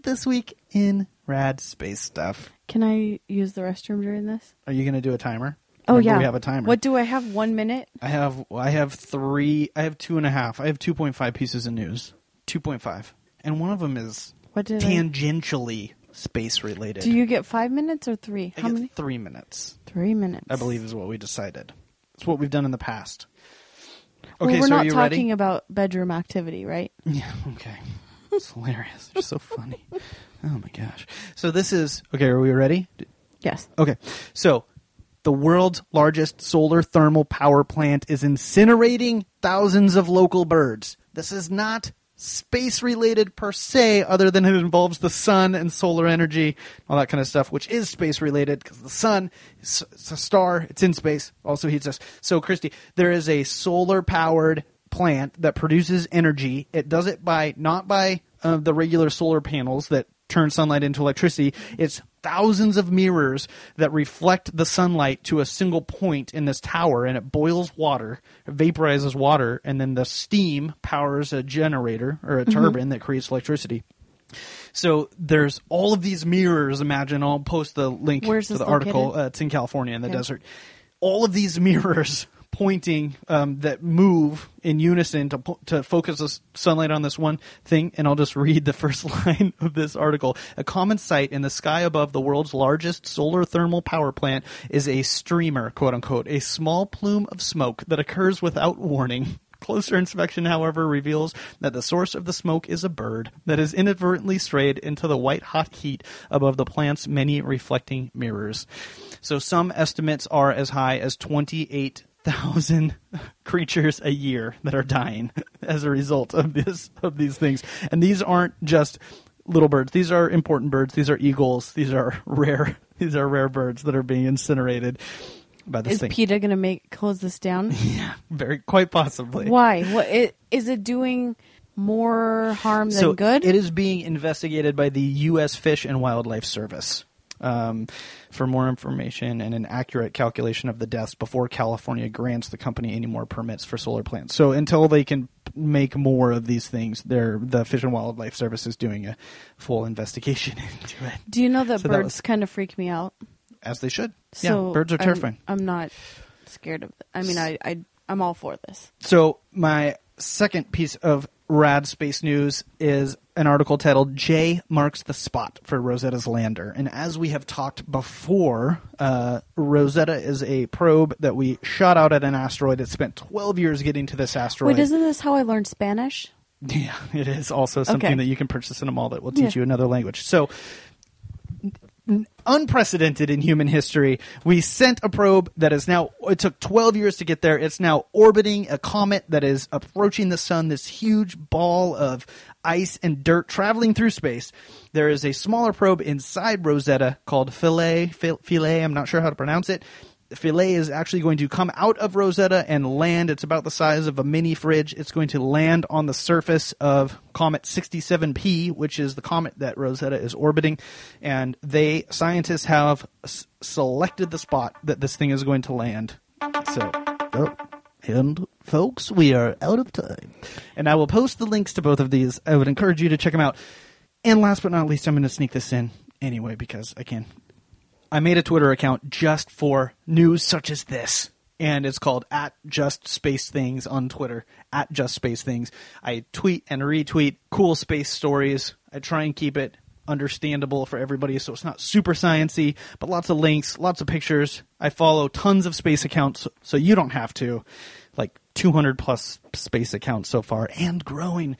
this week in Rad Space Stuff. Can I use the restroom during this? Are you going to do a timer? Oh Remember yeah. we have a timer. What do I have? One minute. I have I have three. I have two and a half. I have two point five pieces of news. Two point five, and one of them is What did I? tangentially space related. Do you get five minutes or three? I How many? three minutes. Three minutes. I believe is what we decided. It's what we've done in the past. Well, Okay, we're so not are you talking ready? about bedroom activity, right? <laughs> Yeah. Okay. It's hilarious. You're so funny. Oh my gosh. So this is okay. Are we ready? Yes. Okay. So the world's largest solar thermal power plant is incinerating thousands of local birds. This is not space related per se, other than it involves the sun and solar energy, all that kind of stuff, which is space related because the sun is a star, it's in space, also heats us. So, Christy, there is a solar powered plant that produces energy. It does it by not by uh, the regular solar panels that turn sunlight into electricity. It's thousands of mirrors that reflect the sunlight to a single point in this tower, and it boils water, vaporizes water, and then the steam powers a generator or a turbine that creates electricity. So there's all of these mirrors. Imagine I'll post the link Where's to the article. Uh, it's in California in the Okay. desert. All of these <laughs> mirrors pointing um, that move in unison to to focus the sunlight on this one thing. And I'll just read the <laughs> first line of this article. A common sight in the sky above the world's largest solar thermal power plant is a streamer, quote unquote, a small plume of smoke that occurs without warning. <laughs> Closer inspection, however, reveals that the source of the smoke is a bird that has inadvertently strayed into the white hot heat above the plant's many reflecting mirrors. So some estimates are as high as 28,000 <laughs> creatures a year that are dying <laughs> as a result of this of these things. And these aren't just little birds. These are important birds. These are eagles. These are <laughs> rare these are rare birds that are being incinerated by this Is thing. PETA going to make close this down? yeah, very quite possibly. Why? What it, is it doing more harm than so good? It is being investigated by the U.S. Fish and Wildlife Service. Um, for more information and an accurate calculation of the deaths before California grants the company any more permits for solar plants. So until they can make more of these things, they're, the Fish and Wildlife Service is doing a full investigation <laughs> into it, Do you know that So that birds was- kind of freak me out? as they should. So yeah, birds are I'm- terrifying. I'm, not scared of. I mean, I, I I'm all for this. So my second piece of rad space news is an article titled "J marks the spot for Rosetta's lander." And as we have talked before, uh, Rosetta is a probe that we shot out at an asteroid. It spent 12 years getting to this asteroid. Wait, isn't this how I learned Spanish? <laughs> Yeah, it is also something Okay. that you can purchase in a mall that will teach Yeah. you another language. So, unprecedented in human history, we sent a probe that is now, it took 12 years to get there. It's now orbiting a comet that is approaching the sun, this huge ball of ice and dirt traveling through space. There is a smaller probe inside Rosetta called Philae, Phil- Philae, I'm not sure how to pronounce it. Philae is actually going to come out of Rosetta and land. It's about the size of a mini fridge. It's going to land on the surface of Comet 67P, which is the comet that Rosetta is orbiting. And they, scientists have s- selected the spot that this thing is going to land. So, oh, and folks, we are out of time. And I will post the links to both of these. I would encourage you to check them out. And last but not least, I'm going to sneak this in anyway because I can. I made a Twitter account just for news such as this. And it's called at just space things on Twitter. At just space things. I tweet and retweet cool space stories. I try and keep it understandable for everybody so it's not super sciency, but lots of links, lots of pictures. I follow tons of space accounts so you don't have to. Like 200 plus space accounts so far and growing.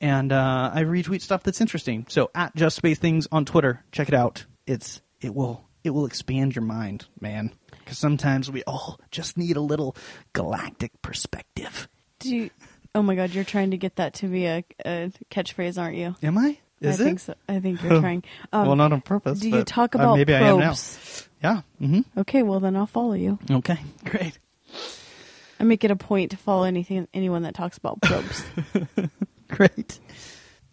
And uh, I retweet stuff that's interesting. So at just space things on Twitter, check it out. It's it will it will expand your mind, man. Because sometimes we all just need a little galactic perspective. Do you, oh my god, you're trying to get that to be a, a catchphrase, aren't you? Am I? Is I it? think so. I think you're trying. <laughs> Um, well, not on purpose. Do you talk uh, about maybe I am now. probes? Yeah. hmm Okay, well then I'll follow you. Okay. <laughs> Great. I make it a point to follow anything anyone that talks about probes. <laughs> Great.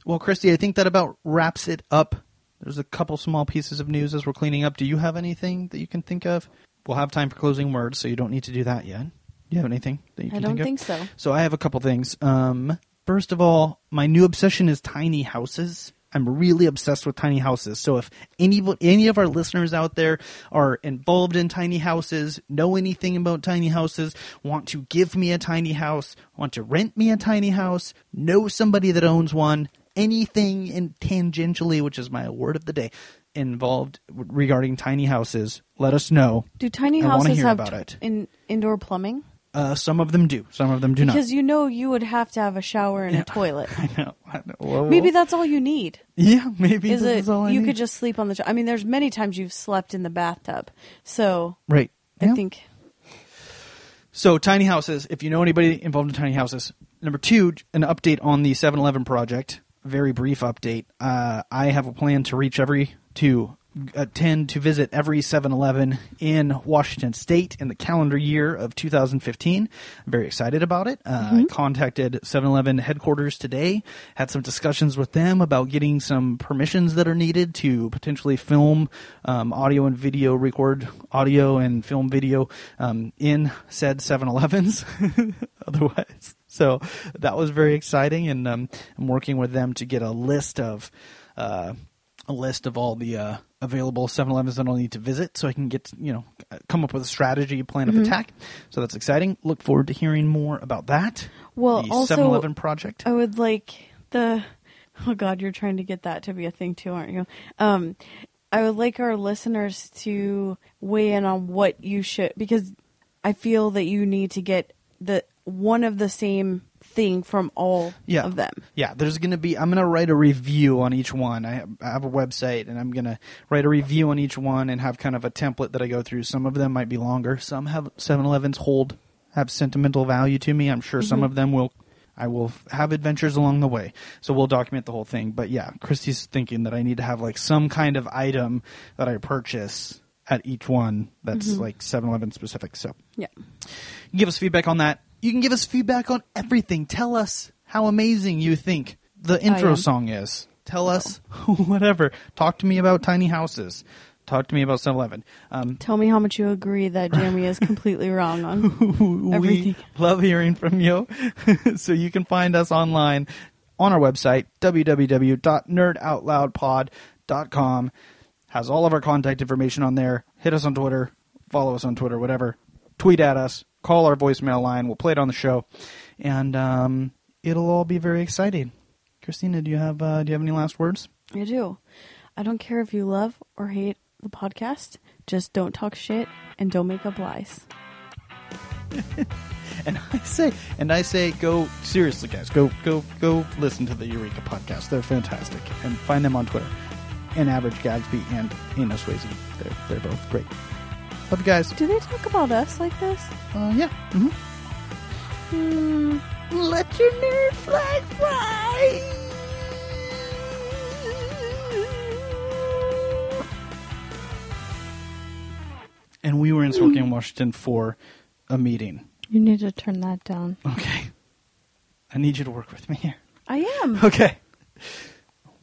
Well, Christy, I think that about wraps it up. There's a couple small pieces of news as we're cleaning up. Do you have anything that you can think of? We'll have time for closing words, so you don't need to do that yet. Do you have anything that you I can don't think of? think so. So I have a couple things. Um, first of all, my new obsession is tiny houses. I'm really obsessed with tiny houses. So if any any of our listeners out there are involved in tiny houses, know anything about tiny houses, want to give me a tiny house, want to rent me a tiny house, know somebody that owns one, anything in tangentially, which is my word of the day, involved regarding tiny houses, let us know. Do tiny I houses hear have about it. in indoor plumbing? Uh, some of them do, some of them do not. Because you know you would have to have a shower and a toilet. <laughs> I know. I know. Well, Maybe that's all you need. Yeah, maybe Is this it is all I you need. could just sleep on the? I mean, there's many times you've slept in the bathtub. So right. I Yeah. think So tiny houses. If you know anybody involved in tiny houses. Number two, an update on the 7-Eleven project. Very brief update. Uh, I have a plan to reach every to attend to visit every 7-Eleven in Washington State in the calendar year of 2015. I'm very excited about it. Uh, I contacted 7-Eleven headquarters today. Had some discussions with them about getting some permissions that are needed to potentially film um, audio and video, record audio and film video um, in said 7-Elevens. <laughs> Otherwise, so that was very exciting, and um, I'm working with them to get a list of. Uh, a list of all the uh, available 7-Elevens that I'll need to visit, so I can get you know come up with a strategy plan Mm-hmm. of attack. So that's exciting. Look forward to hearing more about that. Well, the also- 7-Eleven project. I would like the. Oh God, you're trying to get that to be a thing too, aren't you? Um, I would like our listeners to weigh in on what you should because I feel that you need to get the one of the same thing from all yeah. of them. Yeah, there's going to be. I'm going to write a review on each one. I have, I have a website, and I'm going to write a review on each one and have kind of a template that I go through. Some of them might be longer. Some have 7-Elevens hold have sentimental value to me. I'm sure some mm-hmm. of them will. I will have adventures along the way, so we'll document the whole thing. But yeah, Christy's thinking that I need to have like some kind of item that I purchase at each one that's mm-hmm. like 7-Eleven specific. So Yeah. give us feedback on that. You can give us feedback on everything. Tell us how amazing you think the intro song is. Tell us <laughs> whatever. Talk to me about tiny houses. Talk to me about 7-Eleven. Um, Tell me how much you agree that Jeremy is <laughs> completely wrong on <laughs> everything. we love hearing from you. so you can find us online on our website, www.nerdoutloudpod.com. Has all of our contact information on there. Hit us on Twitter, follow us on Twitter, whatever. Tweet at us, call our voicemail line. We'll play it on the show, and um, it'll all be very exciting. Christina, do you have uh, do you have any last words? I do. I don't care if you love or hate the podcast. Just don't talk shit and don't make up lies. <laughs> And I say, and I say, go seriously, guys. Go, go, go! Listen to the Eureka podcast. They're fantastic, and find them on Twitter. And Average Gagsby and Ina Swayze. They're they're both great. Love you guys. Do they talk about us like this? Uh, yeah. hmm Hmm. Let your nerd flag fly. And we were in Spokane, Washington for a meeting. You need to turn that down. Okay. I need you to work with me here. I am. Okay.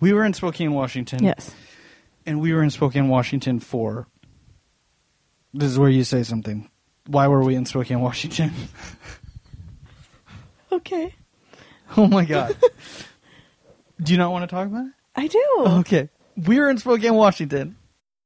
We were in Spokane, Washington. Yes. And we were in Spokane, Washington for. This is where you say something. Why were we in Spokane, Washington? <laughs> Okay. oh my God. <laughs> Do you not want to talk about it? I do. Okay. We were in Spokane, Washington